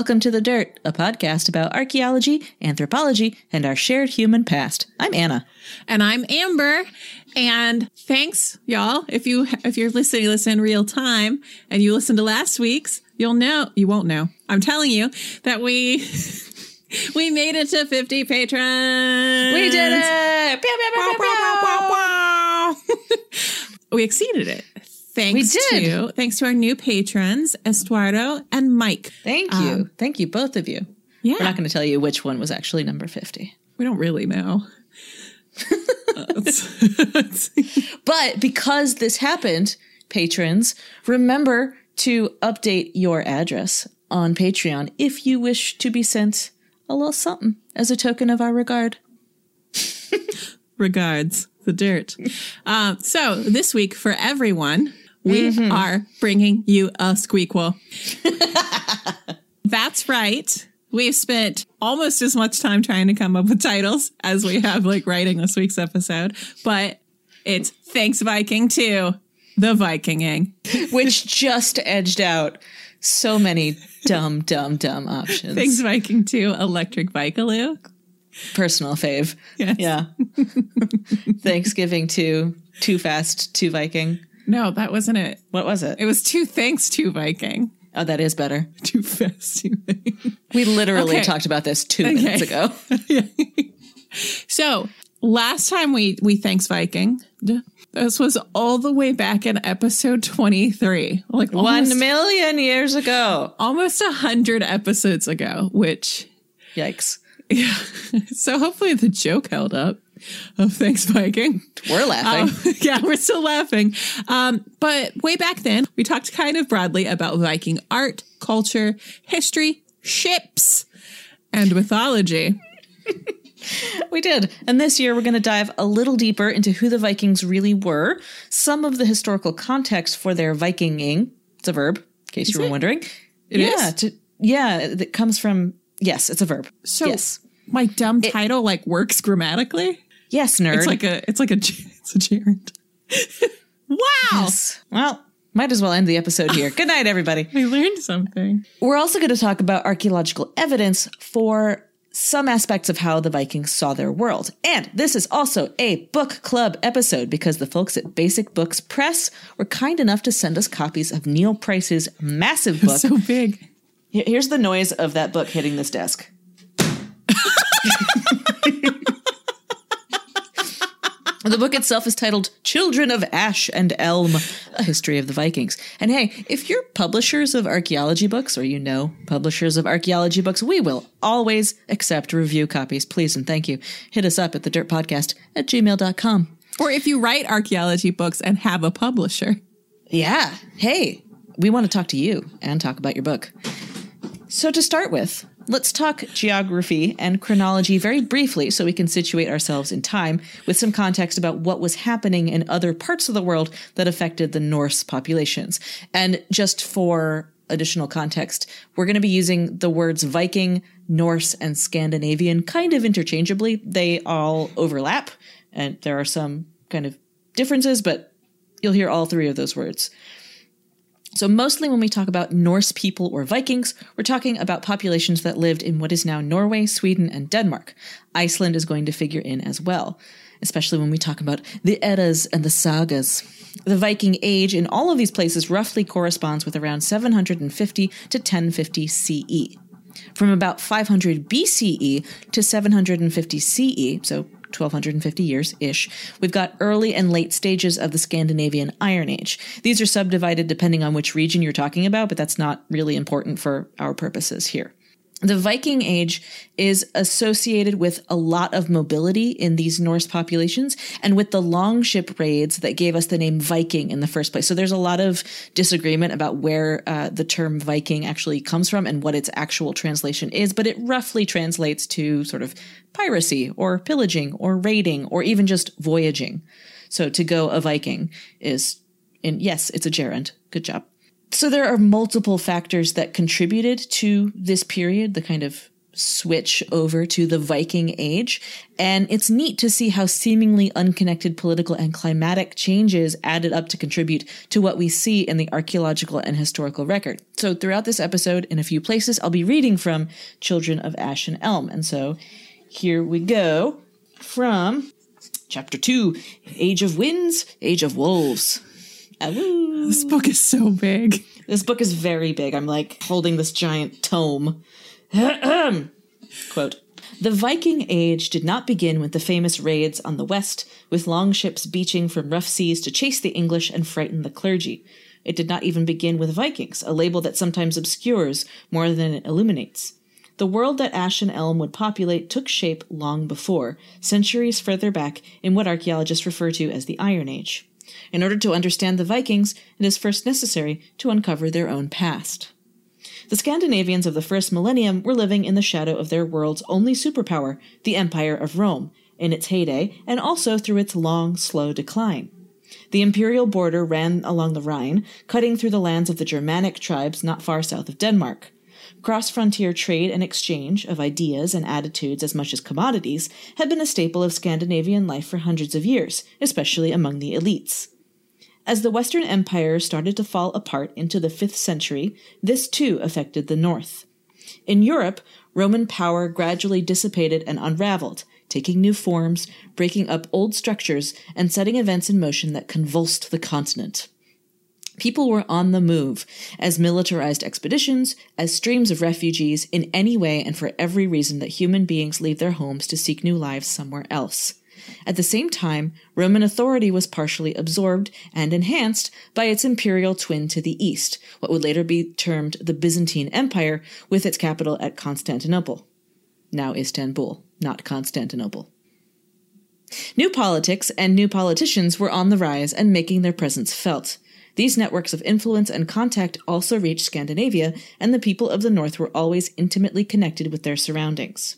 Welcome to The Dirt, a podcast about archaeology, anthropology, and our shared human past. I'm Anna. And I'm Amber. And thanks, y'all. If you if you're listening, listen in real time, and you listen to last week's, you'll know. You won't know. I'm telling you that we we made it to 50 patrons. We did it! Pew, pew, pew. we exceeded it. Thanks to thanks to our new patrons, Estuardo and Mike. Thank you. Thank you, both of you. Yeah, We're not going to tell you which one was actually number 50. we don't really know. But because this happened, patrons, remember to update your address on Patreon if you wish to be sent a little something as a token of our regard. Regards, the dirt. Uh, so this week for everyone, we Mm-hmm. are bringing you a squeakquel. That's right. We've spent almost as much time trying to come up with titles as we have like writing this week's episode, but it's Thanks Viking 2, The Vikinging. which just edged out so many dumb, dumb, dumb options. Thanks Viking 2, Electric Vikaloo. Personal fave. Yes. Yeah. Thanksgiving to Too Fast, Too Viking. No, that wasn't it. What was it? It was two Thanks to Viking. Oh, that is better. Too Fast to Viking. We literally Okay. talked about this two minutes ago. So last time we we thanks Viking, this was all the way back in episode twenty three, like almost, million years ago. almost a hundred episodes ago. Which Yikes. yeah, so hopefully the joke held up of thanks Viking. We're laughing. Um, yeah, we're still laughing. Um, but way back then, we talked kind of broadly about Viking art, culture, history, ships, and mythology. We did. And this year, we're going to dive a little deeper into who the Vikings really were, some of the historical context for their Vikinging. It's a verb, in case you were it? wondering. It yeah, is? To, yeah, that comes from, yes, it's a verb. So yes. my dumb title like works grammatically. Yes, nerd. It's like a it's like a it's a gerund. wow. Yes. Well, might as well end the episode here. Good night, everybody. We learned something. We're also going to talk about archaeological evidence for some aspects of how the Vikings saw their world. And this is also a book club episode because the folks at Basic Books Press were kind enough to send us copies of Neil Price's massive book. So big. Here's the noise of that book hitting this desk. The book itself is titled Children of Ash and Elm, a history of the Vikings. And hey, if you're publishers of archaeology books, or you know publishers of archaeology books, we will always accept review copies. Please and thank you. Hit us up at the Dirt Podcast at gmail.com. Or if you write archaeology books and have a publisher. Yeah. Hey, we want to talk to you and talk about your book. So, to start with, let's talk geography and chronology very briefly so we can situate ourselves in time with some context about what was happening in other parts of the world that affected the Norse populations. And just for additional context, we're going to be using the words Viking, Norse, and Scandinavian kind of interchangeably. They all overlap, and there are some kind of differences, but you'll hear all three of those words. So, mostly when we talk about Norse people or Vikings, we're talking about populations that lived in what is now Norway, Sweden, and Denmark. Iceland is going to figure in as well, especially when we talk about the Eddas and the Sagas. The Viking age in all of these places roughly corresponds with around 750 to 1050 CE. From about 500 BCE to 750 CE, so 1250 years ish, we've got early and late stages of the Scandinavian Iron Age. These are subdivided depending on which region you're talking about, but that's not really important for our purposes here. The Viking Age is associated with a lot of mobility in these Norse populations and with the longship raids that gave us the name Viking in the first place. So there's a lot of disagreement about where uh, the term Viking actually comes from and what its actual translation is, but it roughly translates to sort of piracy or pillaging or raiding or even just voyaging. So to go a Viking is, in, yes, it's a gerund. Good job. So there are multiple factors that contributed to this period, the kind of switch over to the Viking Age. And it's neat to see how seemingly unconnected political and climatic changes added up to contribute to what we see in the archaeological and historical record. So throughout this episode, in a few places, I'll be reading from Children of Ash and Elm. And so here we go from chapter two Age of Winds, Age of Wolves. This book is so big. This book is very big. I'm like holding this giant tome. Quote The Viking Age did not begin with the famous raids on the west, with longships beaching from rough seas to chase the English and frighten the clergy. It did not even begin with Vikings, a label that sometimes obscures more than it illuminates. The world that Ash and Elm would populate took shape long before, centuries further back in what archaeologists refer to as the Iron Age. In order to understand the Vikings, it is first necessary to uncover their own past. The Scandinavians of the first millennium were living in the shadow of their world's only superpower, the Empire of Rome, in its heyday and also through its long, slow decline. The imperial border ran along the Rhine, cutting through the lands of the Germanic tribes not far south of Denmark. Cross frontier trade and exchange of ideas and attitudes as much as commodities had been a staple of Scandinavian life for hundreds of years, especially among the elites. As the Western Empire started to fall apart into the 5th century, this too affected the North. In Europe, Roman power gradually dissipated and unraveled, taking new forms, breaking up old structures, and setting events in motion that convulsed the continent. People were on the move, as militarized expeditions, as streams of refugees, in any way and for every reason that human beings leave their homes to seek new lives somewhere else. At the same time, Roman authority was partially absorbed and enhanced by its imperial twin to the east, what would later be termed the Byzantine Empire, with its capital at Constantinople. Now Istanbul, not Constantinople. New politics and new politicians were on the rise and making their presence felt. These networks of influence and contact also reached Scandinavia, and the people of the North were always intimately connected with their surroundings.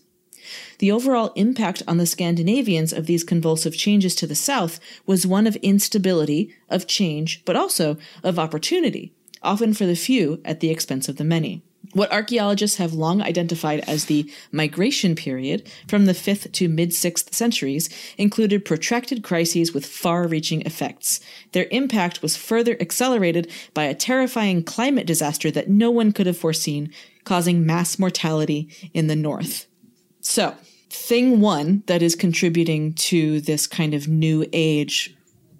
The overall impact on the Scandinavians of these convulsive changes to the south was one of instability, of change, but also of opportunity, often for the few at the expense of the many. What archaeologists have long identified as the migration period from the 5th to mid 6th centuries included protracted crises with far reaching effects. Their impact was further accelerated by a terrifying climate disaster that no one could have foreseen, causing mass mortality in the north. So, thing one that is contributing to this kind of new age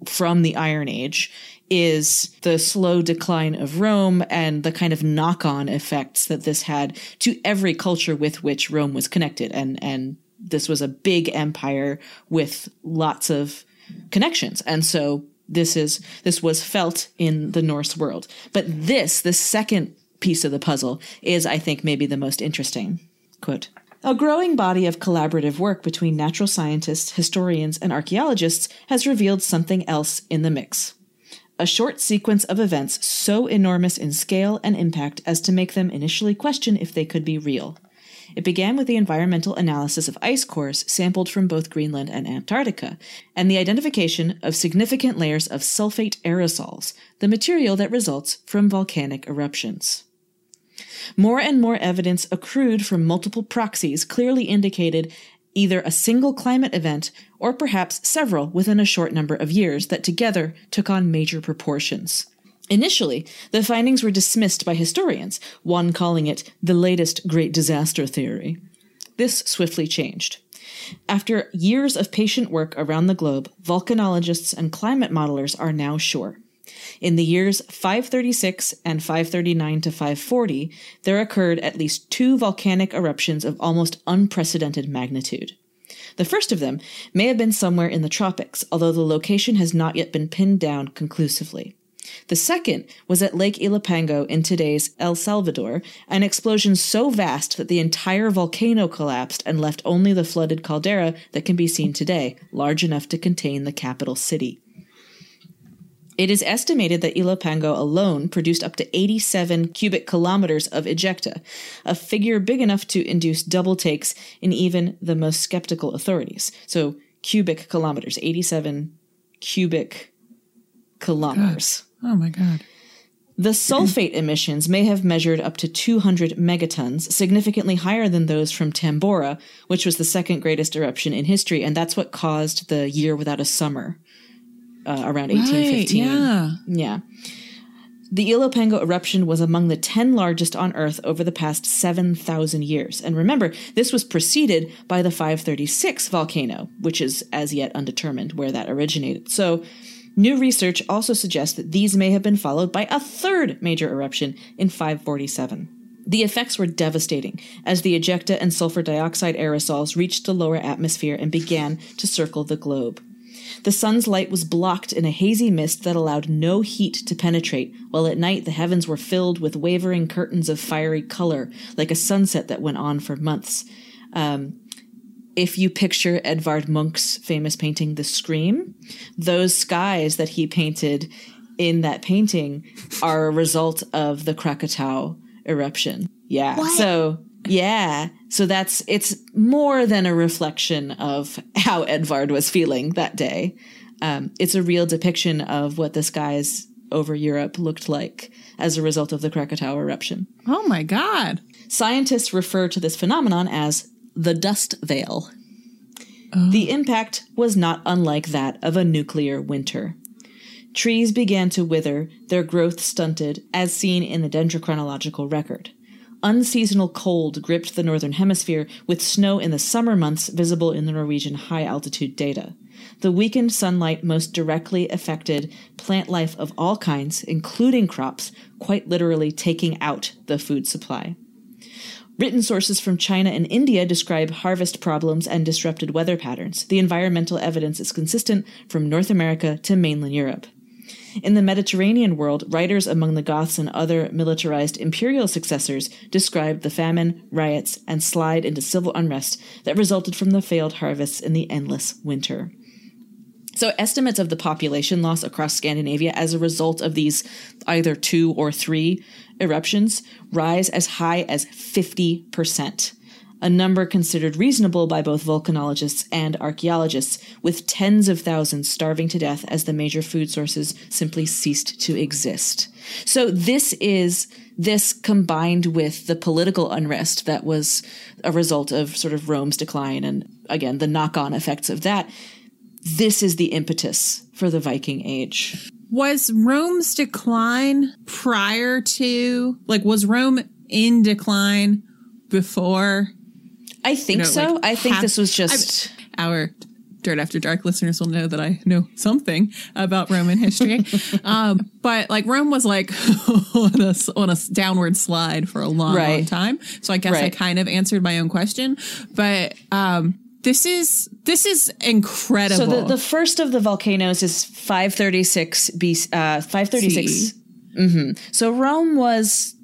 from the Iron Age is the slow decline of Rome and the kind of knock-on effects that this had to every culture with which Rome was connected. And and this was a big empire with lots of connections. And so this is this was felt in the Norse world. But this the second piece of the puzzle is I think maybe the most interesting. Quote a growing body of collaborative work between natural scientists, historians, and archaeologists has revealed something else in the mix a short sequence of events so enormous in scale and impact as to make them initially question if they could be real. It began with the environmental analysis of ice cores sampled from both Greenland and Antarctica, and the identification of significant layers of sulfate aerosols, the material that results from volcanic eruptions. More and more evidence accrued from multiple proxies clearly indicated either a single climate event or perhaps several within a short number of years that together took on major proportions. Initially, the findings were dismissed by historians, one calling it the latest great disaster theory. This swiftly changed. After years of patient work around the globe, volcanologists and climate modelers are now sure. In the years 536 and 539 to 540, there occurred at least two volcanic eruptions of almost unprecedented magnitude. The first of them may have been somewhere in the tropics, although the location has not yet been pinned down conclusively. The second was at Lake Ilopango in today's El Salvador, an explosion so vast that the entire volcano collapsed and left only the flooded caldera that can be seen today, large enough to contain the capital city. It is estimated that Ilopango alone produced up to 87 cubic kilometers of ejecta, a figure big enough to induce double takes in even the most skeptical authorities. So, cubic kilometers, 87 cubic kilometers. Oh my god. The sulfate emissions may have measured up to 200 megatons, significantly higher than those from Tambora, which was the second greatest eruption in history, and that's what caused the year without a summer uh, around 1815. yeah. Yeah. The Ilopango eruption was among the 10 largest on Earth over the past 7,000 years. And remember, this was preceded by the 536 volcano, which is as yet undetermined where that originated. So, new research also suggests that these may have been followed by a third major eruption in 547. The effects were devastating as the ejecta and sulfur dioxide aerosols reached the lower atmosphere and began to circle the globe. The sun's light was blocked in a hazy mist that allowed no heat to penetrate, while at night the heavens were filled with wavering curtains of fiery color, like a sunset that went on for months. Um, if you picture Edvard Munch's famous painting, The Scream, those skies that he painted in that painting are a result of the Krakatau eruption. Yeah. So, yeah. So that's, it's more than a reflection of how Edvard was feeling that day. Um, it's a real depiction of what the skies over Europe looked like as a result of the Krakatoa eruption. Oh my god. Scientists refer to this phenomenon as the dust veil. The impact was not unlike that of a nuclear winter. Trees began to wither, their growth stunted, as seen in the dendrochronological record. Unseasonal cold gripped the northern hemisphere, with snow in the summer months visible in the Norwegian high altitude data. The weakened sunlight most directly affected plant life of all kinds, including crops, quite literally taking out the food supply. Written sources from China and India describe harvest problems and disrupted weather patterns. The environmental evidence is consistent from North America to mainland Europe. In the Mediterranean world, writers among the Goths and other militarized imperial successors described the famine, riots, and slide into civil unrest that resulted from the failed harvests in the endless winter. So, estimates of the population loss across Scandinavia as a result of these either two or three eruptions rise as high as 50%, a number considered reasonable by both volcanologists and archaeologists, with tens of thousands starving to death as the major food sources simply ceased to exist. So, this is this combined with the political unrest that was a result of sort of Rome's decline and again the knock on effects of that this is the impetus for the Viking Age. Was Rome's decline prior to like was Rome in decline before I think know, so. like, I think half- this was just our Dirt After Dark listeners will know that I know something about Roman history. um, but like Rome was like on a, on a downward slide for a long, long time. So I guess I kind of answered my own question. But um, this is this is incredible. so the, the first of the volcanoes is 536 BC, uh, 536. CE. hmm So Rome was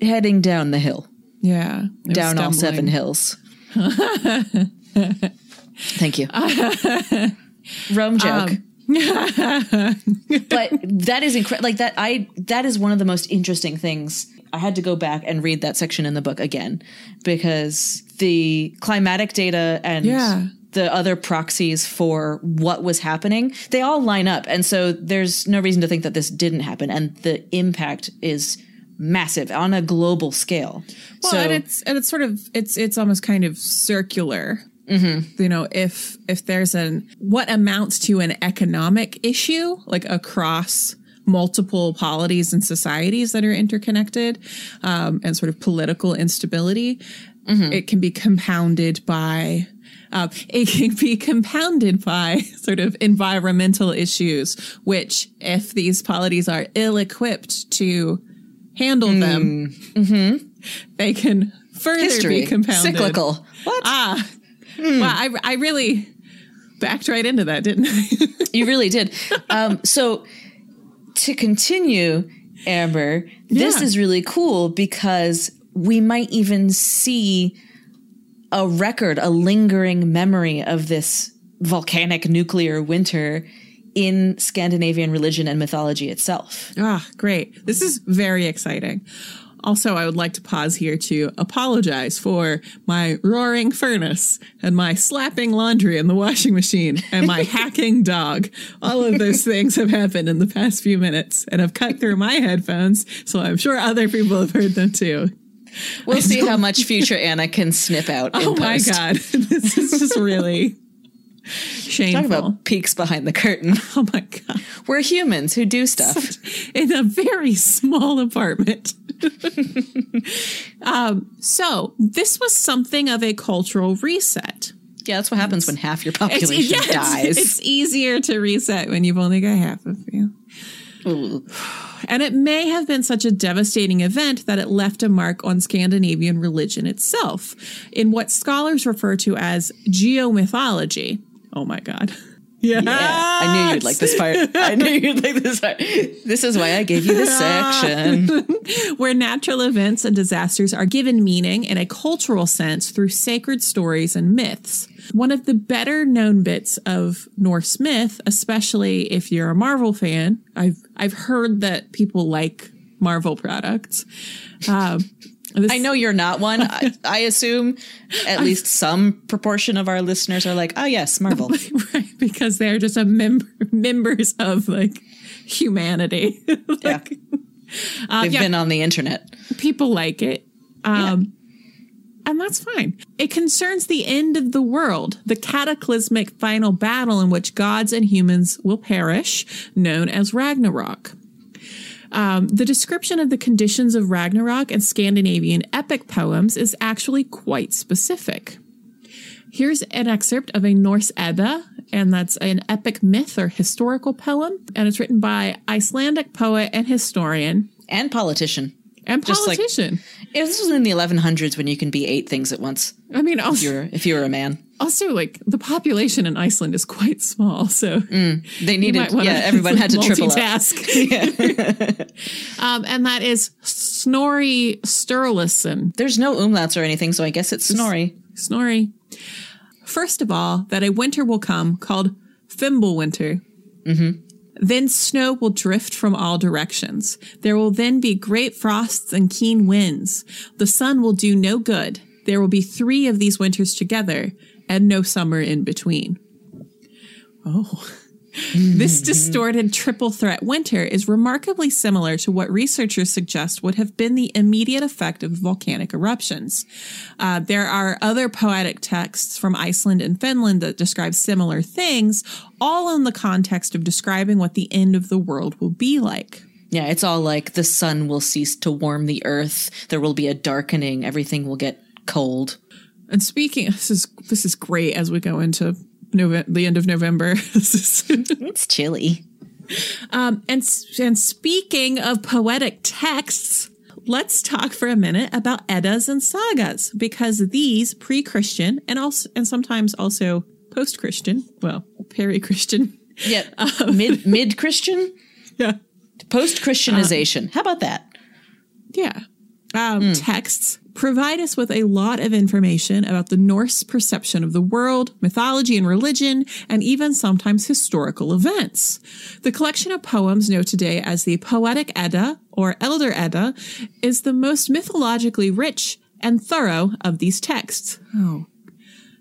heading down the hill, yeah, down all seven hills. Thank you. Rome joke. Um, but that is incredible. Like that, I that is one of the most interesting things. I had to go back and read that section in the book again because the climatic data and Yeah. the other proxies for what was happening they all line up, and so there's no reason to think that this didn't happen, and the impact is massive on a global scale. Well, so and it's and it's sort of it's it's almost kind of circular. Mm-hmm. You know, if if there's an what amounts to an economic issue like across multiple polities and societies that are interconnected, um, and sort of political instability, it can be compounded by. Uh, it can be compounded by sort of environmental issues, which, if these polities are ill equipped to handle them, they can further history be compounded. cyclical. What? Ah, wow! I, I really backed right into that, didn't I? You really did. Um, so to continue, Amber, this Yeah. is really cool because we might even see a record, a lingering memory of this volcanic nuclear winter in Scandinavian religion and mythology itself. Ah, great. This is very exciting. Also, I would like to pause here to apologize for my roaring furnace and my slapping laundry in the washing machine and my hacking dog. All of those things have happened in the past few minutes and have cut through my headphones, so I'm sure other people have heard them too. We'll see how much future Anna can snip out. in Oh my post. god, this is just really shameful. Talk about peeks behind the curtain. oh my god. We're humans who do stuff. in a very small apartment. um, so this was something of a cultural reset. Yeah, that's what happens when half your It's, population yeah, it's- dies. it's easier to reset when you've only got half of you. Ooh. And it may have been such a devastating event that it left a mark on Scandinavian religion itself in what scholars refer to as geomythology. Oh my God. Yeah. Yeah, I knew you'd like this part. I knew you'd like this part. This is why I gave you this section. where natural events and disasters are given meaning in a cultural sense through sacred stories and myths. One of the better known bits of Norse myth, especially if you're a Marvel fan, I've I've heard that people like Marvel products. Um, this- I know you're not one. I, I assume at least some proportion of our listeners are like, oh, yes, Marvel. right because they're just a member members of like humanity. Yeah. like, uh, They've yeah, been on the internet. people like it. Um, And that's fine. It concerns the end of the world, the cataclysmic final battle in which gods and humans will perish, known as Ragnarok. Um, the description of the conditions of Ragnarok in Scandinavian epic poems is actually quite specific. Here's an excerpt of a Norse Edda, and that's an epic myth or historical poem, and it's written by Icelandic poet and historian And politician. and Just like- politician. It was in the 1100s when you can be eight things at once. I mean, If you're, if you're a man. Also like the population in Iceland is quite small, so They you needed, yeah, everyone had to triple up. multitask. um, and that is Snorri Sturluson. There's no umlauts or anything, so I guess it's Snorri. Snorri. First of all, that a winter will come called Fimbulwinter. Mhm. Then snow will drift from all directions. There will then be great frosts and keen winds. The sun will do no good. There will be three of these winters together and no summer in between. Oh. this distorted triple threat winter is remarkably similar to what researchers suggest would have been the immediate effect of volcanic eruptions. Uh, there are other poetic texts from Iceland and Finland that describe similar things, all in the context of describing what the end of the world will be like. Yeah, it's all like the sun will cease to warm the earth. There will be a darkening. Everything will get cold. And speaking, this is this is great as we go into Nove- the end of November. It's chilly. Um, and and speaking of poetic texts, let's talk for a minute about Eddas and sagas because these pre-Christian and also and sometimes also post-Christian, well, peri-Christian, Yeah, mid mid Christian, yeah, post Christianization. How about that? yeah, um, texts provide us with a lot of information about the Norse perception of the world, mythology and religion, and even sometimes historical events. The collection of poems known today as the Poetic Edda or Elder Edda is the most mythologically rich and thorough of these texts. Oh,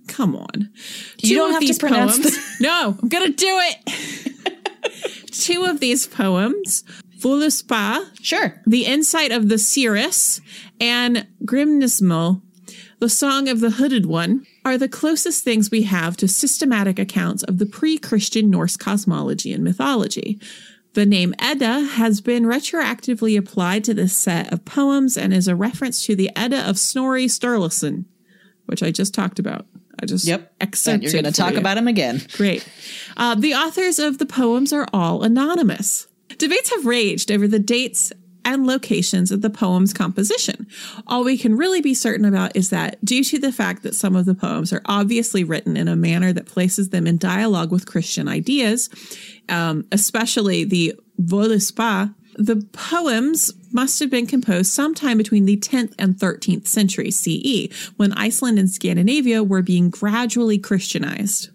come on. You Two don't have to pronounce poems. no, I'm going to do it. Two of these poems, Voluspa, Sure. the Insight of the Seeress, and Grimnismal, the Song of the Hooded One, are the closest things we have to systematic accounts of the pre Christian Norse cosmology and mythology. The name Edda has been retroactively applied to this set of poems and is a reference to the Edda of Snorri Sturluson, which I just talked about. I just Yep. And excerpted you're going to talk you. about him again. Great. Uh, the authors of the poems are all anonymous. Debates have raged over the dates and locations of the poem's composition. All we can really be certain about is that, due to the fact that some of the poems are obviously written in a manner that places them in dialogue with Christian ideas, um, especially the Voluspa, the poems must have been composed sometime between the 10th and 13th century CE, when Iceland and Scandinavia were being gradually Christianized.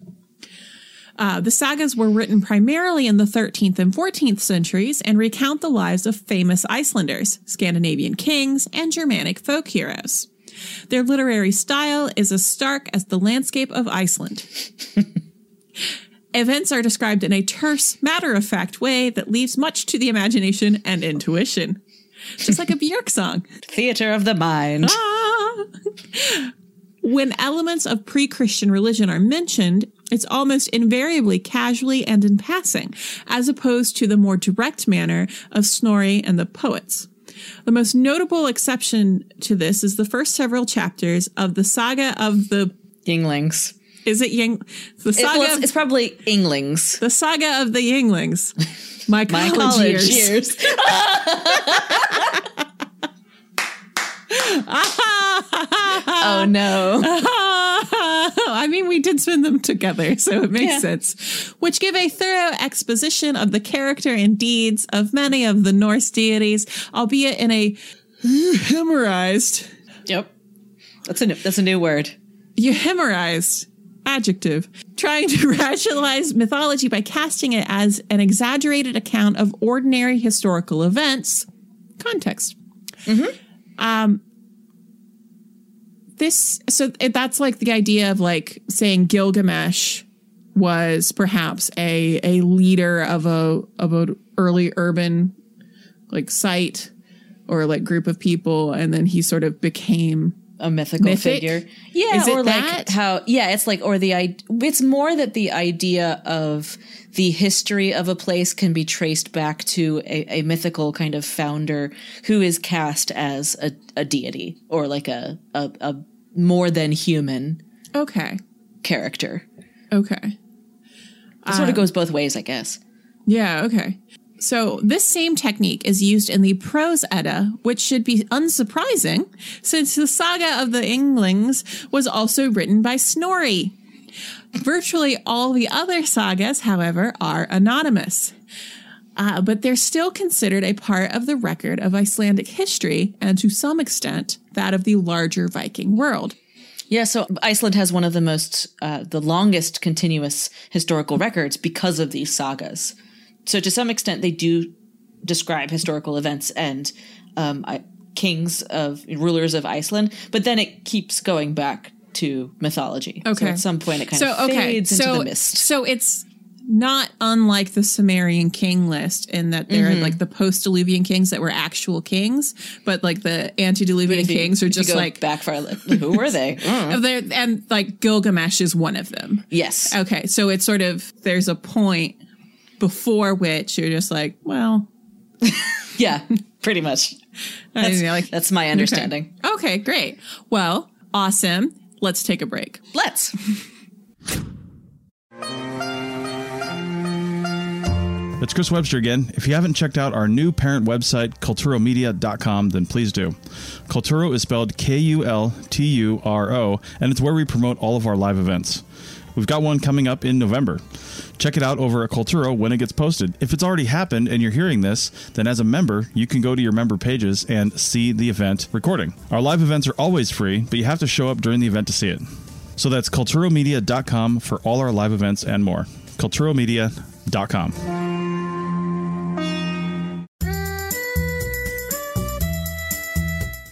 Uh, the sagas were written primarily in the 13th and 14th centuries and recount the lives of famous Icelanders, Scandinavian kings, and Germanic folk heroes. Their literary style is as stark as the landscape of Iceland. Events are described in a terse, matter of fact way that leaves much to the imagination and intuition. Just like a Björk song. Theater of the mind. Ah! When elements of pre Christian religion are mentioned, it's almost invariably casually and in passing, as opposed to the more direct manner of Snorri and the poets. The most notable exception to this is the first several chapters of the saga of the Yinglings. is it Ying the It- saga well, it's, it's probably Inglings. the saga of the Yinglings. My college, My college years. years. oh no. I mean, we did spend them together, so it makes Yeah. sense. Which give a thorough exposition of the character and deeds of many of the Norse deities, albeit in a euhemerized, Yep. That's a new, that's a new word. euhemerized adjective, trying to rationalize mythology by casting it as an exaggerated account of ordinary historical events. Context. Um, this so that's like the idea of like saying Gilgamesh was perhaps a a leader of a of an early urban like site or like group of people, and then he sort of became a mythical Mythic? figure. Yeah, Is it or like that? how yeah, it's like or the it's more that the idea of the history of a place can be traced back to a, a mythical kind of founder who is cast as a, a deity or like a, a a more than human okay. character. Okay. It sort of um, goes both ways, I guess. Yeah, okay. So this same technique is used in the Prose Edda, which should be unsurprising since the saga of the Inglings was also written by Snorri. Virtually all the other sagas, however, are anonymous. Uh, but they're still considered a part of the record of Icelandic history and to some extent that of the larger Viking world. Yeah, so Iceland has one of the most, uh, the longest continuous historical records because of these sagas. So to some extent, they do describe historical events and um, I, kings of rulers of Iceland, but then it keeps going back to mythology. So Okay. at some point, it kind so of okay, fades so into the mist. so it's not unlike the Sumerian king list in that they're Mm-hmm. like the post-Diluvian kings that were actual kings, but like the antediluvian If you- kings are just like back far. Like, who were they? And like Gilgamesh is one of them. Yes. Okay, so it's sort of there's a point before which you're just like, well, Yeah, pretty much. I That's, mean, like that's my understanding. okay, great, well, awesome. Let's take a break. Let's. It's Chris Webster again. If you haven't checked out our new parent website, culturomedia.com, then please do. Culturo is spelled K U L T U R O, and it's where we promote all of our live events. We've got one coming up in November. Check it out over at Culturo when it gets posted. If it's already happened and you're hearing this, then as a member, you can go to your member pages and see the event recording. Our live events are always free, but you have to show up during the event to see it. So that's culturomedia.com for all our live events and more. culturomedia.com.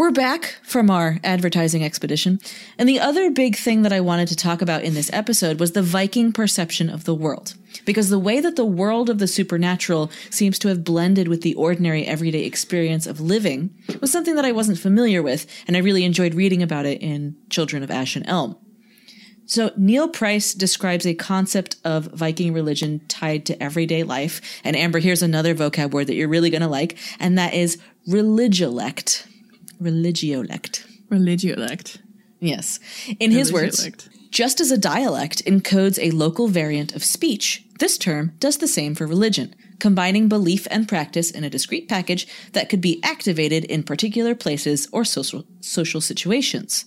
We're back from our advertising expedition. And the other big thing that I wanted to talk about in this episode was the Viking perception of the world. Because the way that the world of the supernatural seems to have blended with the ordinary everyday experience of living was something that I wasn't familiar with, and I really enjoyed reading about it in Children of Ash and Elm. So, Neil Price describes a concept of Viking religion tied to everyday life. And Amber, here's another vocab word that you're really going to like, and that is religiolect. Religiolect. Religiolect. Yes. In his words, just as a dialect encodes a local variant of speech, this term does the same for religion, combining belief and practice in a discrete package that could be activated in particular places or social, social situations.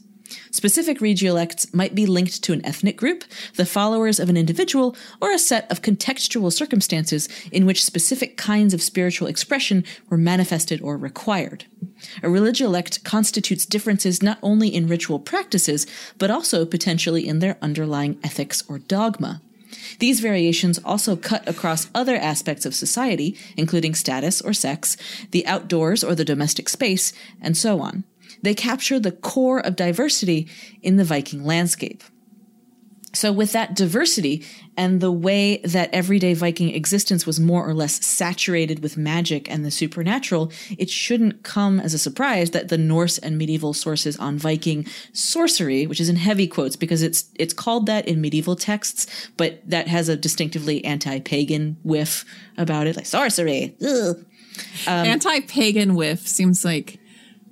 Specific regiolects might be linked to an ethnic group, the followers of an individual, or a set of contextual circumstances in which specific kinds of spiritual expression were manifested or required. A religiolect constitutes differences not only in ritual practices, but also potentially in their underlying ethics or dogma. These variations also cut across other aspects of society, including status or sex, the outdoors or the domestic space, and so on. They capture the core of diversity in the Viking landscape. So, with that diversity and the way that everyday Viking existence was more or less saturated with magic and the supernatural, it shouldn't come as a surprise that the Norse and medieval sources on Viking sorcery, which is in heavy quotes because it's it's called that in medieval texts, but that has a distinctively anti-pagan whiff about it, like sorcery. Ugh. Um, anti-pagan whiff seems like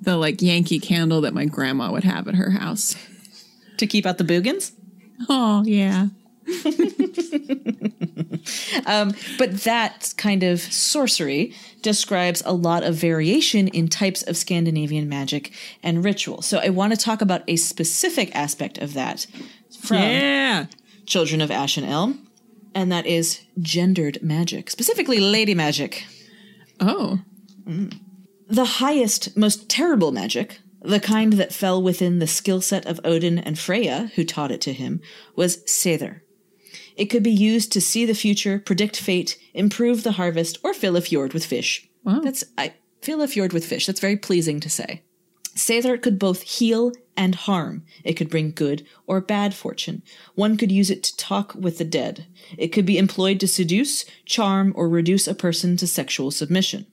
the like Yankee candle that my grandma would have at her house. To keep out the boogans. Oh yeah. Um, but that kind of sorcery describes a lot of variation in types of Scandinavian magic and ritual. So I want to talk about a specific aspect of that from Yeah. Children of Ash and Elm, and that is gendered magic, specifically lady magic. Oh. Mm. The highest, most terrible magic, the kind that fell within the skill set of Odin and Freya, who taught it to him, was Seidr. It could be used to see the future, predict fate, improve the harvest, or fill a fjord with fish. Wow. That's I fill a fjord with fish. That's very pleasing to say. Seidr could both heal and harm. It could bring good or bad fortune. One could use it to talk with the dead. It could be employed to seduce, charm, or reduce a person to sexual submission.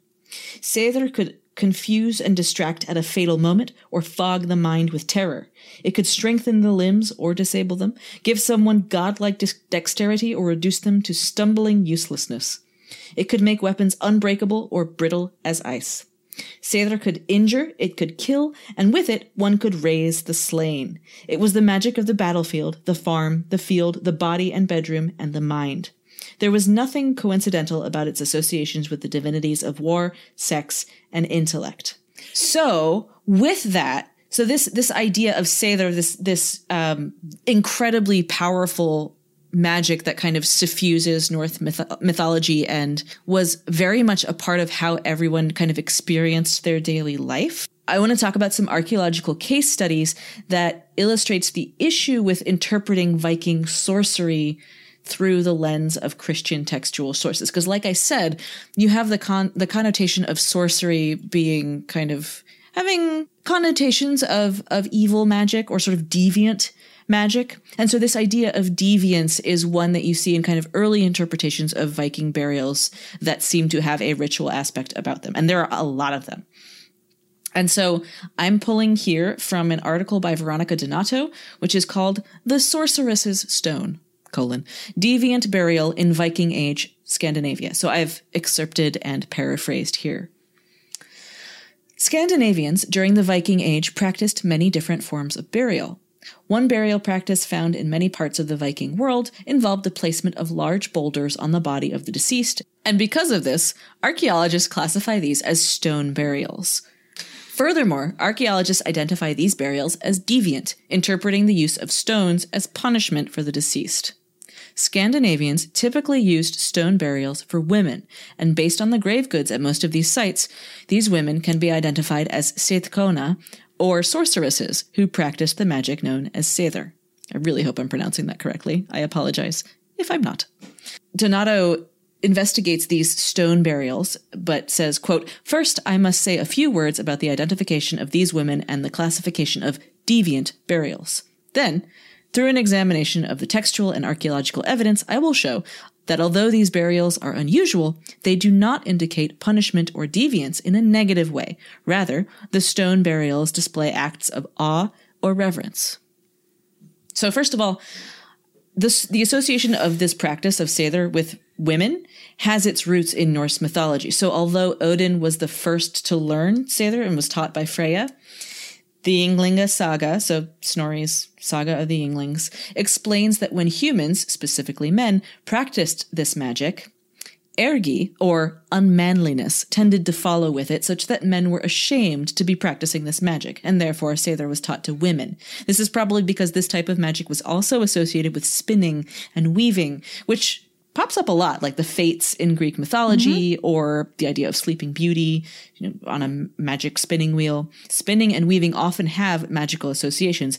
Seidr could confuse and distract at a fatal moment or fog the mind with terror. It could strengthen the limbs or disable them, give someone godlike dex- dexterity or reduce them to stumbling uselessness. It could make weapons unbreakable or brittle as ice. Seidr could injure, it could kill, and with it one could raise the slain. It was the magic of the battlefield, the farm, the field, the body and bedroom, and the mind. There was nothing coincidental about its associations with the divinities of war, sex, and intellect. So, with that, so this this idea of Seidr, this this um, incredibly powerful magic that kind of suffuses North myth- mythology and was very much a part of how everyone kind of experienced their daily life. I want to talk about some archaeological case studies that illustrates the issue with interpreting Viking sorcery through the lens of Christian textual sources. Because, like I said, you have the con- the connotation of sorcery being kind of having connotations of of evil magic or sort of deviant magic. And so this idea of deviance is one that you see in kind of early interpretations of Viking burials that seem to have a ritual aspect about them. And there are a lot of them. And so I'm pulling here from an article by Veronica Donato, which is called The Sorceress's Stone, colon, Deviant Burial in Viking Age Scandinavia. So I've excerpted and paraphrased here. Scandinavians during the Viking Age practiced many different forms of burial. One burial practice found in many parts of the Viking world involved the placement of large boulders on the body of the deceased, and because of this, archaeologists classify these as stone burials. Furthermore, archaeologists identify these burials as deviant, interpreting the use of stones as punishment for the deceased. Scandinavians typically used stone burials for women, and based on the grave goods at most of these sites, these women can be identified as Seithkona or sorceresses who practiced the magic known as Seidr. I really hope I'm pronouncing that correctly. I apologize if I'm not. Donato investigates these stone burials, but says, quote, First, I must say a few words about the identification of these women and the classification of deviant burials. Then, through an examination of the textual and archaeological evidence, I will show that although these burials are unusual, they do not indicate punishment or deviance in a negative way. Rather, the stone burials display acts of awe or reverence. So, first of all, this, the association of this practice of Seidr with women has its roots in Norse mythology. So, although Odin was the first to learn Seidr and was taught by Freya, the Ynglinga saga, so Snorri's saga of the Ynglings, explains that when humans, specifically men, practiced this magic, ergi, or unmanliness, tended to follow with it, such that men were ashamed to be practicing this magic, and therefore Seidr was taught to women. This is probably because this type of magic was also associated with spinning and weaving, which pops up a lot, like the fates in Greek mythology, mm-hmm. or the idea of sleeping beauty you know, on a magic spinning wheel. Spinning and weaving often have magical associations,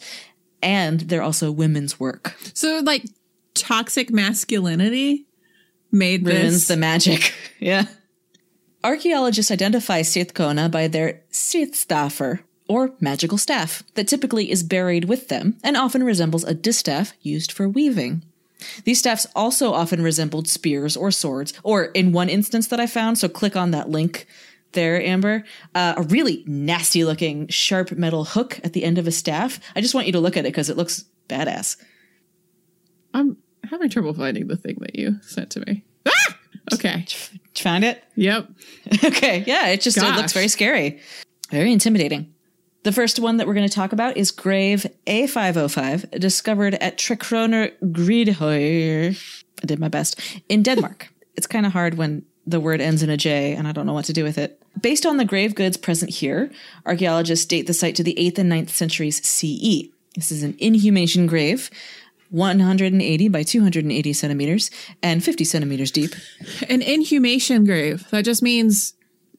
and they're also women's work. So, like, toxic masculinity made ruins this. the magic. yeah. Archaeologists identify Seidkona by their Seidstafr, or magical staff, that typically is buried with them and often resembles a distaff used for weaving. These staffs also often resembled spears or swords, or in one instance that I found, so click on that link there, Amber, uh, a really nasty looking sharp metal hook at the end of a staff. I just want you to look at it because it looks badass. I'm having trouble finding the thing that you sent to me. Ah! Okay. Found it? Yep. okay. Yeah, it just it looks very scary. Very intimidating. The first one that we're going to talk about is Grave A505, discovered at Trekroner Grydehøj. I did my best. In Denmark. it's kind of hard when the word ends in a J and I don't know what to do with it. Based on the grave goods present here, archaeologists date the site to the 8th and 9th centuries CE. This is an inhumation grave 180 by 280 centimeters and 50 centimeters deep. An inhumation grave. That just means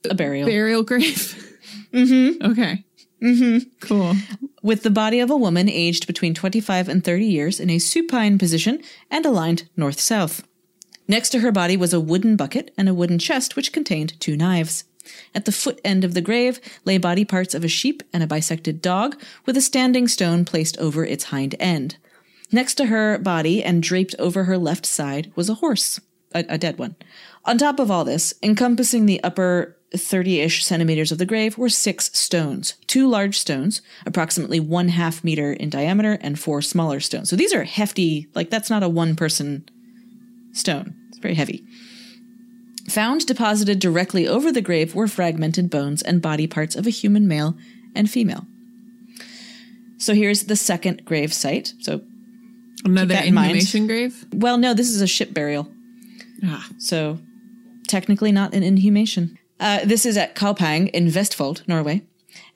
a burial. Burial grave. Mm-hmm. Okay. Mm-hmm. Cool. With the body of a woman aged between 25 and 30 years in a supine position and aligned north south. Next to her body was a wooden bucket and a wooden chest which contained two knives. At the foot end of the grave lay body parts of a sheep and a bisected dog, with a standing stone placed over its hind end. Next to her body and draped over her left side was a horse, a, a dead one. On top of all this, encompassing the upper 30 ish centimeters of the grave were six stones, two large stones, approximately one half meter in diameter, and four smaller stones. So these are hefty, like that's not a one person stone. It's very heavy. Found deposited directly over the grave were fragmented bones and body parts of a human male and female. So here's the second grave site. So Another inhumation grave? Well, no, this is a ship burial. Ah. So technically not an inhumation. Uh, this is at Kaupang in Vestfold, Norway,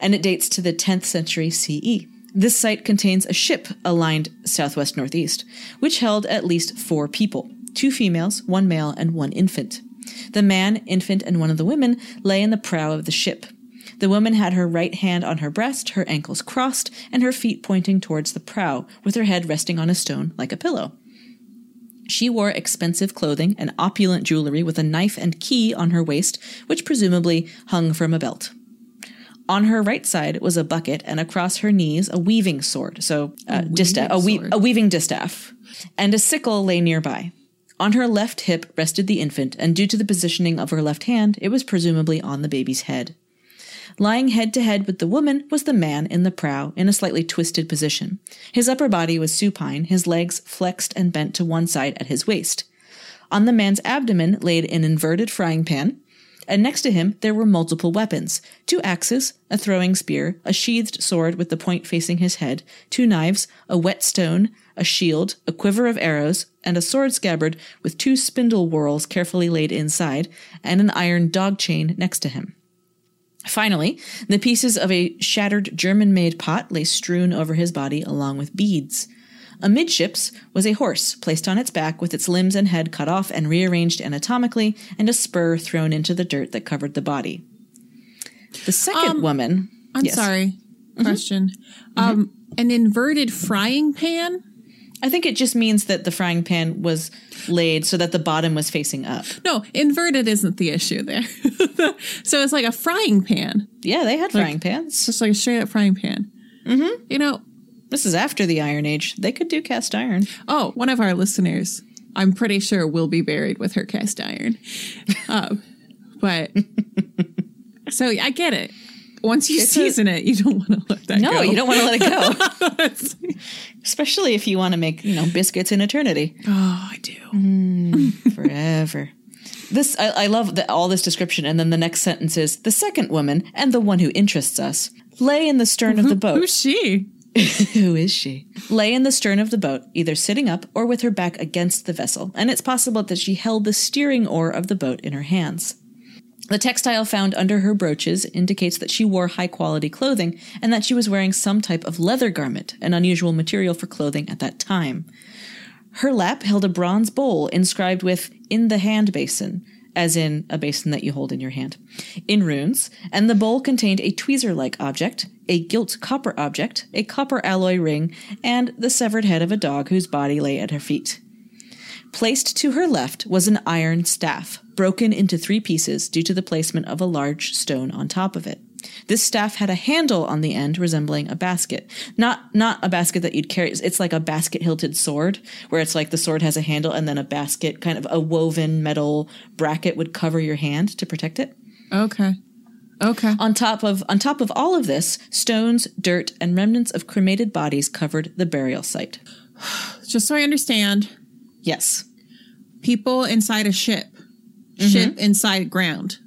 and it dates to the 10th century CE. This site contains a ship aligned southwest northeast, which held at least four people two females, one male, and one infant. The man, infant, and one of the women lay in the prow of the ship. The woman had her right hand on her breast, her ankles crossed, and her feet pointing towards the prow, with her head resting on a stone like a pillow. She wore expensive clothing and opulent jewelry with a knife and key on her waist, which presumably hung from a belt. On her right side was a bucket, and across her knees a weaving sword, so uh, a, distaff, a, we- a weaving distaff, and a sickle lay nearby. On her left hip rested the infant, and due to the positioning of her left hand, it was presumably on the baby's head. Lying head to head with the woman was the man in the prow in a slightly twisted position. His upper body was supine, his legs flexed and bent to one side at his waist. On the man's abdomen laid an inverted frying pan, and next to him there were multiple weapons two axes, a throwing spear, a sheathed sword with the point facing his head, two knives, a whetstone, a shield, a quiver of arrows, and a sword scabbard with two spindle whorls carefully laid inside, and an iron dog chain next to him. Finally, the pieces of a shattered German made pot lay strewn over his body along with beads. Amidships was a horse placed on its back with its limbs and head cut off and rearranged anatomically, and a spur thrown into the dirt that covered the body. The second Um, woman. I'm Yes. sorry. Question. Um, an inverted frying pan? I think it just means that the frying pan was laid so that the bottom was facing up. No, inverted isn't the issue there. so it's like a frying pan, Yeah, they had frying pans. just like a straight up frying pan. Mm-hmm. You know, This is after the Iron Age. They could do cast iron. oh, one of our listeners, I'm pretty sure will be buried with her cast iron. um, but so I get it. Once you It's a- season it, you don't want to let that go. No, go. you don't want to let it go. Especially if you want to make, you know, biscuits in eternity. Oh, I do. Mm, forever. This I, I love the, all this description, and then the next sentence is the second woman and the one who interests us lay in the stern of the boat. Who's she? who is she? Lay in the stern of the boat, either sitting up or with her back against the vessel, and it's possible that she held the steering oar of the boat in her hands. The textile found under her brooches indicates that she wore high quality clothing and that she was wearing some type of leather garment, an unusual material for clothing at that time. Her lap held a bronze bowl inscribed with in the hand basin, as in a basin that you hold in your hand, in runes, and the bowl contained a tweezer like object, a gilt copper object, a copper alloy ring, and the severed head of a dog whose body lay at her feet. Placed to her left was an iron staff, broken into three pieces due to the placement of a large stone on top of it. This staff had a handle on the end resembling a basket. Not not a basket that you'd carry. It's like a basket hilted sword, where it's like the sword has a handle and then a basket, kind of a woven metal bracket would cover your hand to protect it. Okay. Okay. On top of on top of all of this, stones, dirt, and remnants of cremated bodies covered the burial site. Just so I understand, Yes. people inside a ship, mm-hmm. ship inside ground.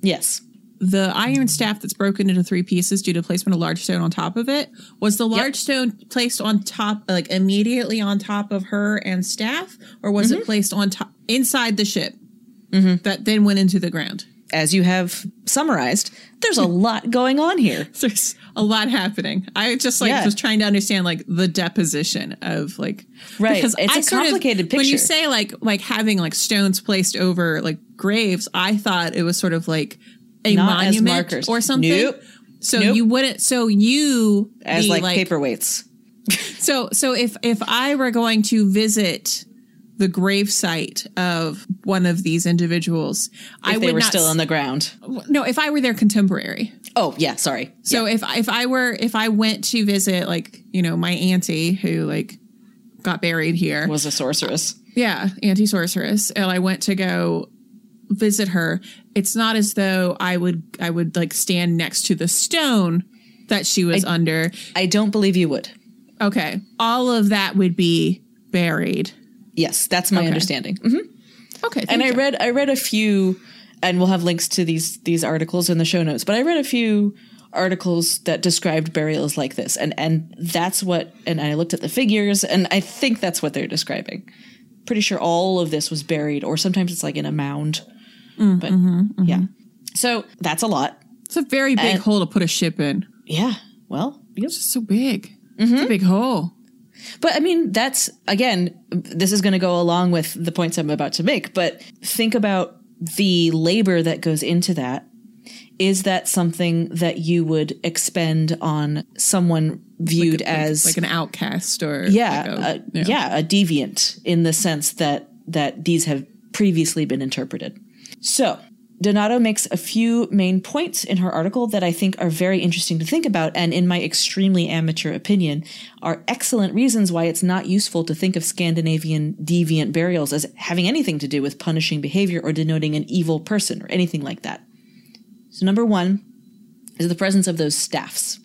Yes. The iron staff that's broken into three pieces due to placement of large stone on top of it was the large stone placed on top, like immediately on top of her and staff, or was it mm-hmm. placed on top inside the ship mm-hmm. that then went into the ground? As you have summarized, there's a lot going on here. There's a lot happening. I just like Yeah. was trying to understand like the deposition of like Right. Because It's a sort of- complicated When you say like like having like stones placed over like graves, I thought it was sort of like a Not monument or something. Nope. So Nope. you wouldn't. So you As the, like, paperweights. So so if if I were going to visit the grave site of one of these individuals, I If they were still on the ground. no. If I were their contemporary, Oh, yeah, sorry. so if if I were if I went to visit like you know my auntie who like got buried here, Was a sorceress. yeah, auntie sorceress, and I went to go visit her. It's not as though I would I would like stand next to the stone that she was under. I don't believe you would. Okay, all of that would be buried. Yes, that's my Okay. understanding. Mhm. Okay, And I you. read I read a few and we'll have links to these these articles in the show notes, but I read a few articles that described burials like this and and that's what and I looked at the figures and I think that's what they're describing. Pretty sure all of this was buried or sometimes it's like in a mound. Mm-hmm, but mm-hmm, mm-hmm. yeah. So that's a lot. It's a very big And- hole to put a ship in. Yeah. Well, yep. It's just so big. It's a big hole. But I mean, that's again, this is going to go along with the points I'm about to make. But think about the labor that goes into that. Is that something that you would expend on someone viewed as like an outcast or yeah, like a, yeah, a deviant in the sense that that these have previously been interpreted. So, Donato makes a few main points in her article that I think are very interesting to think about, and in my extremely amateur opinion, are excellent reasons why it's not useful to think of Scandinavian deviant burials as having anything to do with punishing behavior or denoting an evil person or anything like that. So, number one is the presence of those staffs.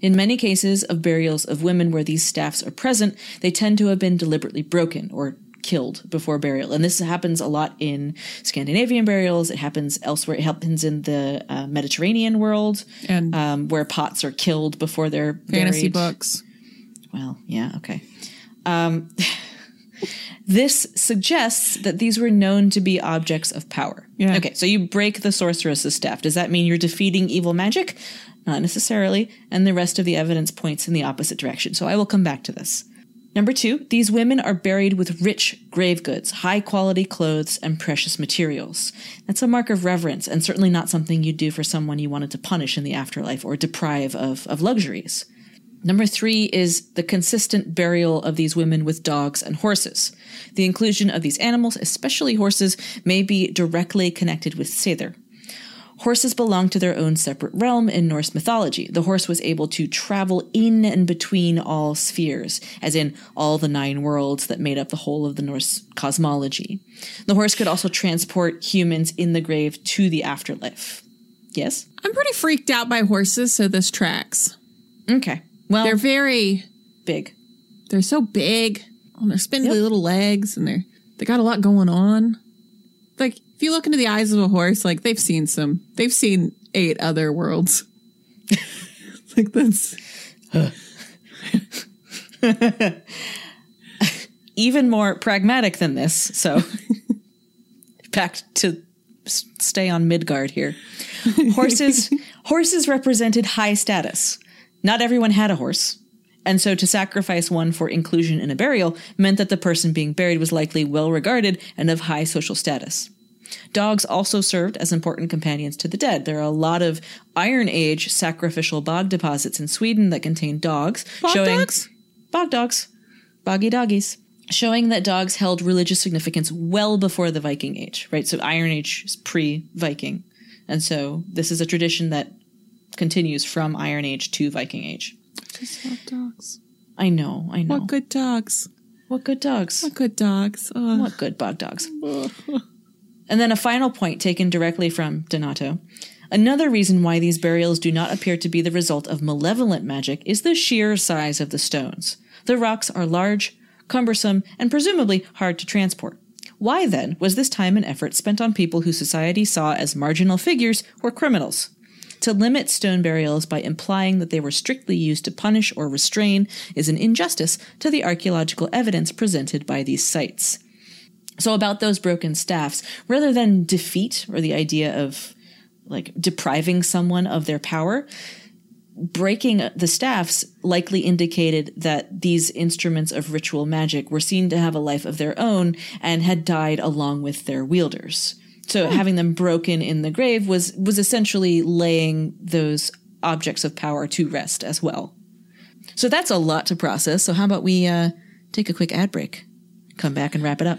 In many cases of burials of women where these staffs are present, they tend to have been deliberately broken or killed before burial. And this happens a lot in Scandinavian burials. It happens elsewhere. It happens in the uh, Mediterranean world, And um, where pots are killed before they're fantasy buried. books. Well, yeah, okay. Um, this suggests that these were known to be objects of power. Yeah. Okay, so you break the sorceress's staff. Does that mean you're defeating evil magic? Not necessarily, and the rest of the evidence points in the opposite direction. So I will come back to this. Number two, these women are buried with rich grave goods, high quality clothes, and precious materials. That's a mark of reverence, and certainly not something you'd do for someone you wanted to punish in the afterlife or deprive of, of luxuries. Number three is the consistent burial of these women with dogs and horses. The inclusion of these animals, especially horses, may be directly connected with Seidr. Horses belong to their own separate realm in Norse mythology. The horse was able to travel in and between all spheres, as in all the nine worlds that made up the whole of the Norse cosmology. The horse could also transport humans in the grave to the afterlife. Yes? I'm pretty freaked out by horses, so this tracks. Okay. Well, They're very, big. they're so big oh, on their spindly Yep. little legs, and they're they got a lot going on. Like you look into the eyes of a horse, like they've seen some, they've seen eight other worlds. like that's even more pragmatic than this. So, back to stay on Midgard here. Horses, horses represented high status. Not everyone had a horse. And so to sacrifice one for inclusion in a burial meant that the person being buried was likely well regarded and of high social status. Dogs also served as important companions to the dead. There are a lot of Iron Age sacrificial bog deposits in Sweden that contain dogs, Bog showing dogs? bog dogs, boggy doggies, showing that dogs held religious significance well before the Viking Age, right? So Iron Age is pre-Viking, and so this is a tradition that continues from Iron Age to Viking Age. just love dogs. I know, I know. What good dogs? What good dogs? What good dogs? Ugh. What good bog dogs? and then a final point taken directly from Donato. Another reason why these burials do not appear to be the result of malevolent magic is the sheer size of the stones. The rocks are large, cumbersome, and presumably hard to transport. Why then was this time and effort spent on people who society saw as marginal figures or criminals? To limit stone burials by implying that they were strictly used to punish or restrain is an injustice to the archaeological evidence presented by these sites. So, about those broken staffs, rather than defeat or the idea of like depriving someone of their power, breaking the staffs likely indicated that these instruments of ritual magic were seen to have a life of their own and had died along with their wielders. So having them broken in the grave was was essentially laying those objects of power to rest as well. So that's a lot to process. So how about we uh, take a quick ad break, come back and wrap it up.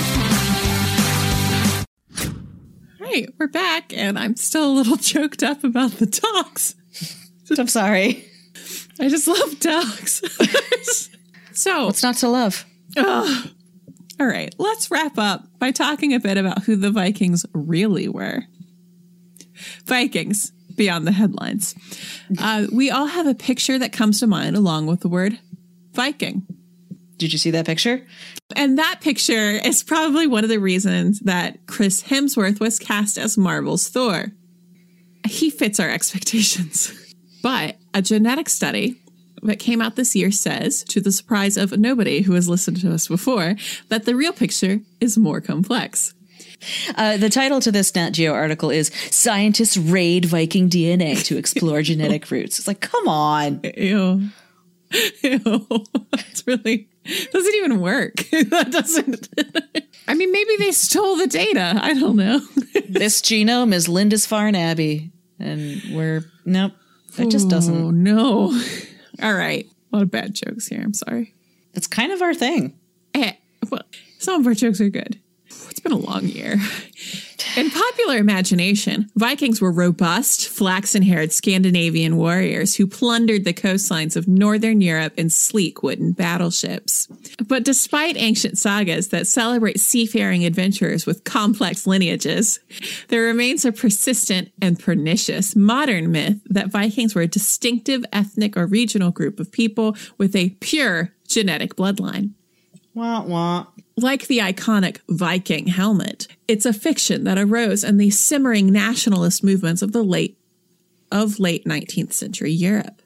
Right, we're back, and I'm still a little choked up about the dogs. I'm sorry. I just love dogs. so, What's not to love? all right, let's wrap up by talking a bit about who the Vikings really were. Vikings, beyond the headlines. Uh, we all have a picture that comes to mind along with the word Viking. Did you see that picture? And that picture is probably one of the reasons that Chris Hemsworth was cast as Marvel's Thor. He fits our expectations. But a genetic study that came out this year says, to the surprise of nobody who has listened to us before, that the real picture is more complex. Uh, the title to this Nat Geo article is Scientists Raid Viking DNA to Explore Genetic Roots. It's like, come on. Ew. Ew. It's really doesn't even work. that doesn't I mean maybe they stole the data. I don't know. This genome is Linda's Lindisfarne Abbey. And we're, nope, it just doesn't. Oh, no. All right. A lot of bad jokes here. I'm sorry. It's kind of our thing. Eh, well, some of our jokes are good. It's been a long year. In popular imagination, Vikings were robust, flaxen haired Scandinavian warriors who plundered the coastlines of Northern Europe in sleek wooden battleships. But despite ancient sagas that celebrate seafaring adventurers with complex lineages, there remains a persistent and pernicious modern myth that Vikings were a distinctive ethnic or regional group of people with a pure genetic bloodline. Wah wah. Like the iconic Viking helmet, it's a fiction that arose in the simmering nationalist movements of the late of late 19th century Europe.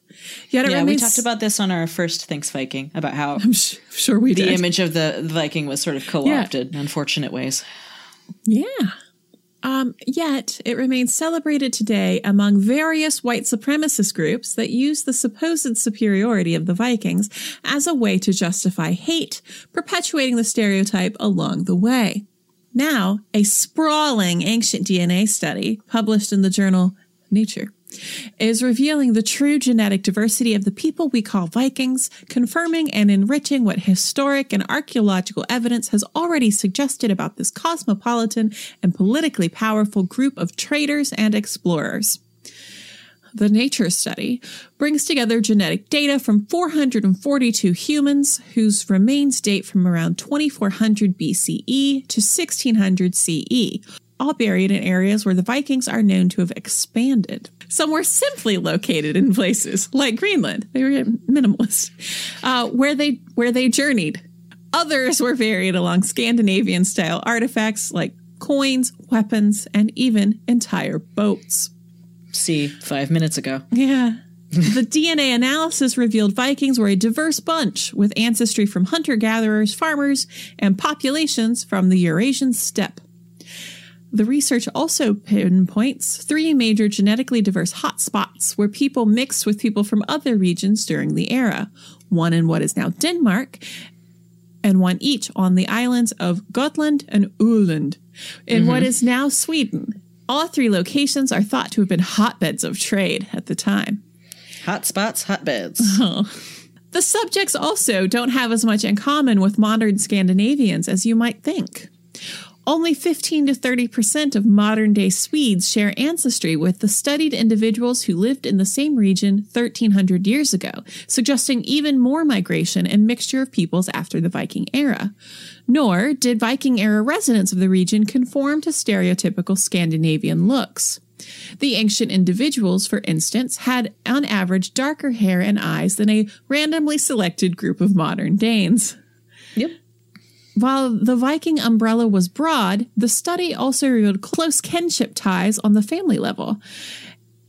Yet it Yeah, we talked about this on our first Thanks Viking about how I'm sh- sure we the did. image of the Viking was sort of co-opted in unfortunate ways. Yeah. Um, yet it remains celebrated today among various white supremacist groups that use the supposed superiority of the Vikings as a way to justify hate, perpetuating the stereotype along the way. Now, a sprawling ancient DNA study published in the journal Nature is revealing the true genetic diversity of the people we call Vikings, confirming and enriching what historic and archaeological evidence has already suggested about this cosmopolitan and politically powerful group of traders and explorers. The Nature Study brings together genetic data from 442 humans whose remains date from around 2400 BCE to 1600 CE, all buried in areas where the Vikings are known to have expanded. Some were simply located in places like Greenland. They were minimalist, uh, where they where they journeyed. Others were buried along Scandinavian style artifacts like coins, weapons, and even entire boats. See, five minutes ago. Yeah. the DNA analysis revealed Vikings were a diverse bunch with ancestry from hunter gatherers, farmers, and populations from the Eurasian steppe. The research also pinpoints three major genetically diverse hotspots where people mixed with people from other regions during the era one in what is now Denmark, and one each on the islands of Gotland and Öland, in what mm-hmm. is now Sweden. All three locations are thought to have been hotbeds of trade at the time. Hot spots, hotbeds. Oh. The subjects also don't have as much in common with modern Scandinavians as you might think. Only 15 to 30% of modern day Swedes share ancestry with the studied individuals who lived in the same region 1300 years ago, suggesting even more migration and mixture of peoples after the Viking era. Nor did Viking era residents of the region conform to stereotypical Scandinavian looks. The ancient individuals, for instance, had on average darker hair and eyes than a randomly selected group of modern Danes. yep. While the Viking umbrella was broad, the study also revealed close kinship ties on the family level.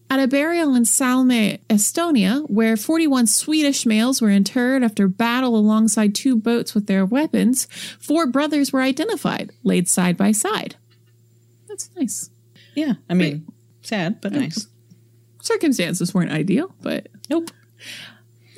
At a burial in Salme, Estonia, where 41 Swedish males were interred after battle alongside two boats with their weapons, four brothers were identified, laid side by side. That's nice. Yeah. I mean, sad, but nice. Circumstances weren't ideal, but Nope.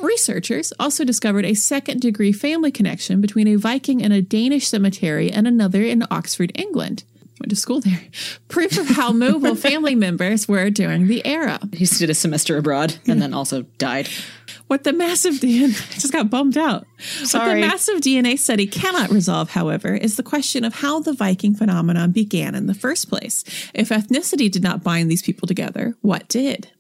Researchers also discovered a second degree family connection between a Viking in a Danish cemetery and another in Oxford, England. Went to school there. Proof of how mobile family members were during the era. He did a semester abroad and then also died. What the massive DNA just got bummed out. Sorry. What the massive DNA study cannot resolve, however, is the question of how the Viking phenomenon began in the first place. If ethnicity did not bind these people together, what did?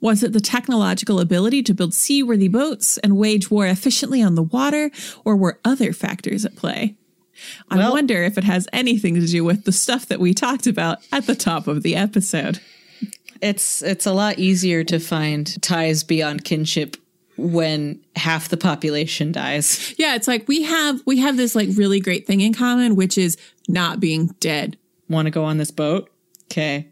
Was it the technological ability to build seaworthy boats and wage war efficiently on the water, or were other factors at play? I Well- wonder if it has anything to do with the stuff that we talked about at the top of the episode. It's it's a lot easier to find ties beyond kinship when half the population dies. Yeah, it's like we have we have this like really great thing in common, which is not being dead. Want to go on this boat? Okay.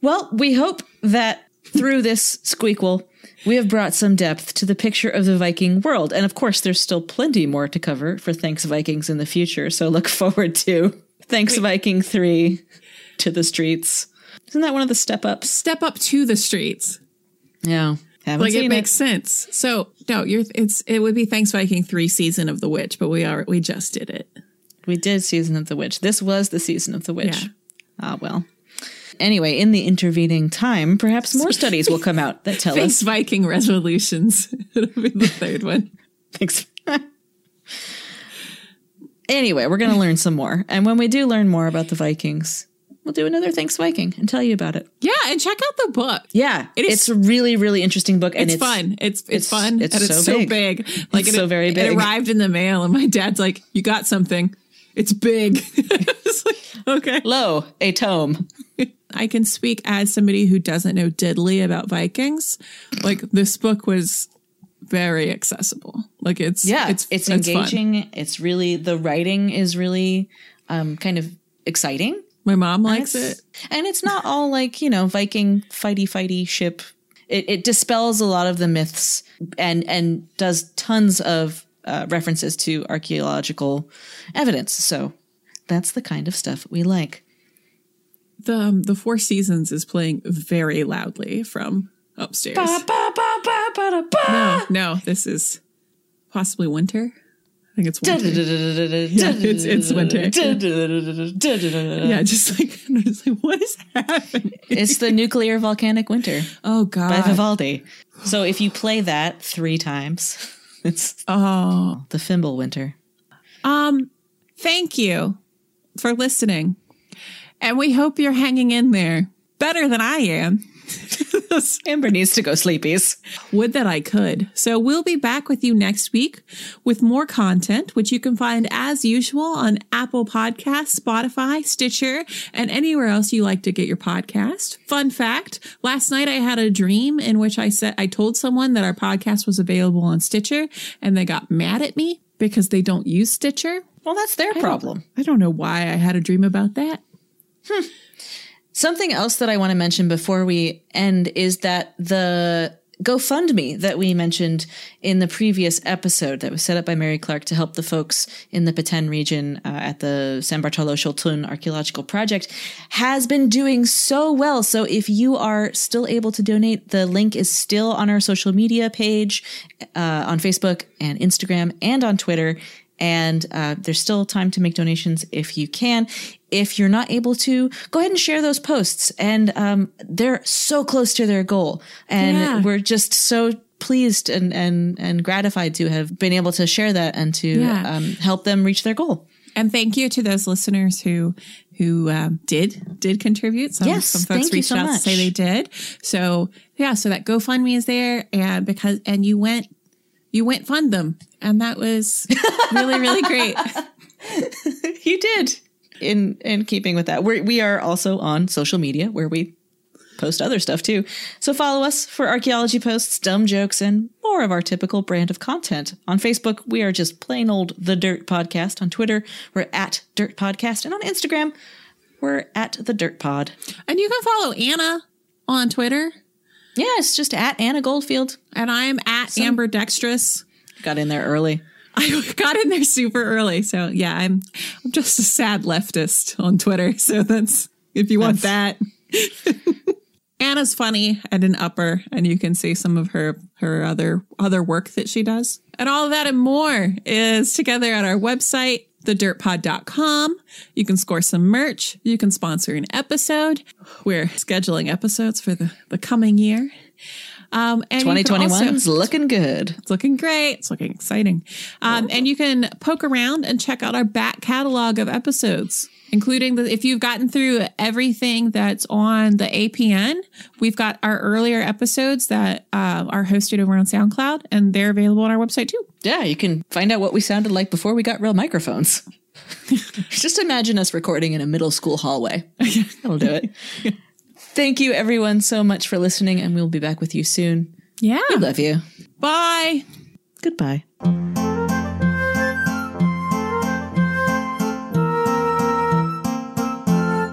Well, we hope that through this squeakle, we have brought some depth to the picture of the Viking world. And of course, there's still plenty more to cover for Thanks Vikings in the future. So look forward to Thanks Viking 3 to the streets. Isn't that one of the step ups? Step up to the streets. Yeah. Haven't Like it makes sense. So no, you're it's it would be Thanks Viking three season of the witch, but we are we just did it. We did Season of the Witch. This was the Season of the Witch. Yeah. Ah, well. Anyway, in the intervening time, perhaps more studies will come out that tell Thanks us. Viking resolutions. It'll be the third one. Thanks. anyway, we're going to learn some more. And when we do learn more about the Vikings, we'll do another Thanks Viking and tell you about it. Yeah, and check out the book. Yeah, It is- it's a really, really interesting book, and It's, fun. It's, it's it's- fun it's and it's so so big. big. Like It's it, so very big. It arrived in the mail, and my dad's like, "You got something? It's big." It's like, okay. Lo, a tome. I can speak as somebody who doesn't know diddly about Vikings. Like this book was very accessible. Like it's Yeah, it's it's, engaging. It's really the writing is really um, kind of exciting. My mom likes It's- it. and it's not all like you know Viking fighty fighty ship. It, it dispels a lot of the myths and and does tons of uh, references to archaeological evidence. So that's the kind of stuff we like. The um, the Four Seasons is playing very loudly from upstairs. No, no, this is possibly winter. I think it's winter. yeah, it's- it's winter. Yeah, just like, just like what is happening? It's the nuclear volcanic winter Oh God, by Vivaldi. So if you play that three times, it's Oh. the Fimbul winter. Um, thank you for listening. And we hope you're hanging in there better than I am. Amber needs to go sleepies. Would that I could. So we'll be back with you next week with more content, which you can find as usual on Apple Podcasts, Spotify, Stitcher, and anywhere else you like to get your podcast. Fun fact, last night I had a dream in which I said I told someone that our podcast was available on Stitcher and they got mad at me because they don't use Stitcher. Well, that's their problem. I don't know why I had a dream about that. Something else that I want to mention before we end is that the GoFundMe that we mentioned in the previous episode that was set up by Mary Clark to help the folks in the Petén region uh, at the San Bartolo Xultun Archaeological Project has been doing so well. So if you are still able to donate, the link is still on our social media page uh, on Facebook and Instagram and on Twitter. And uh, there's still time to make donations if you can. If you're not able to, go ahead and share those posts. And um, they're so close to their goal. And Yeah. we're just so pleased and, and, and gratified to have been able to share that and to Yeah. um, help them reach their goal. And thank you to those listeners who who um, did did contribute. Some, Yes, some folks reached so out much. to say they did. So yeah, so that GoFundMe is there, and because and you went you went fund them, and that was really really great. You did. In in keeping with that, we're, we are also on social media where we post other stuff too. So follow us for archaeology posts, dumb jokes, and more of our typical brand of content. On Facebook, we are just plain old The Dirt Podcast. On Twitter, we're at Dirt Podcast. And on Instagram, we're at The Dirt Pod. And you can follow Anna on Twitter, Yeah, it's just at Anna Goldfield. and I am at Amber Dextrous. Got in there early. I got in there super early, so yeah, I'm I'm just a sad leftist on Twitter. So that's if you want that. Anna's funny and an upper, and you can see some of her her other other work that she does. And all of that and more is together at our website, thedirtpod.com. You can score some merch. You can sponsor an episode. We're scheduling episodes for the, the coming year. Um, and you can also- 2021's looking good. it's looking great. It's looking exciting. Um, and you can poke around and check out our back catalog of episodes, including the, if you've gotten through everything that's on the APN, we've got our earlier episodes that uh, are hosted over on SoundCloud and they're available on our website too. Yeah, you can find out what we sounded like before we got real microphones. Just imagine us recording in a middle school hallway. That'll do it. Thank you, everyone, so much for listening, and we'll be back with you soon. Yeah. We love you. Bye. Goodbye.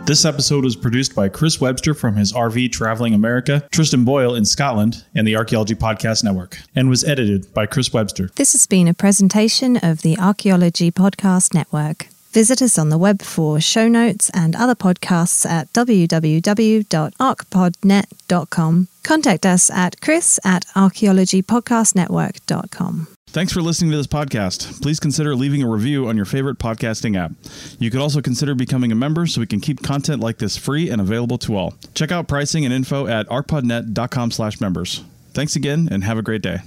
This episode was produced by Chris Webster from his RV Traveling America, Tristan Boyle in Scotland, and the Archaeology Podcast Network, and was edited by Chris Webster. This has been a presentation of the Archaeology Podcast Network. Visit us on the web for show notes and other podcasts at www.archpodnet.com. Contact us at chris at archaeologypodcastnetwork.com. Thanks for listening to this podcast. Please consider leaving a review on your favorite podcasting app. You could also consider becoming a member so we can keep content like this free and available to all. Check out pricing and info at archpodnet.com slash members. Thanks again and have a great day.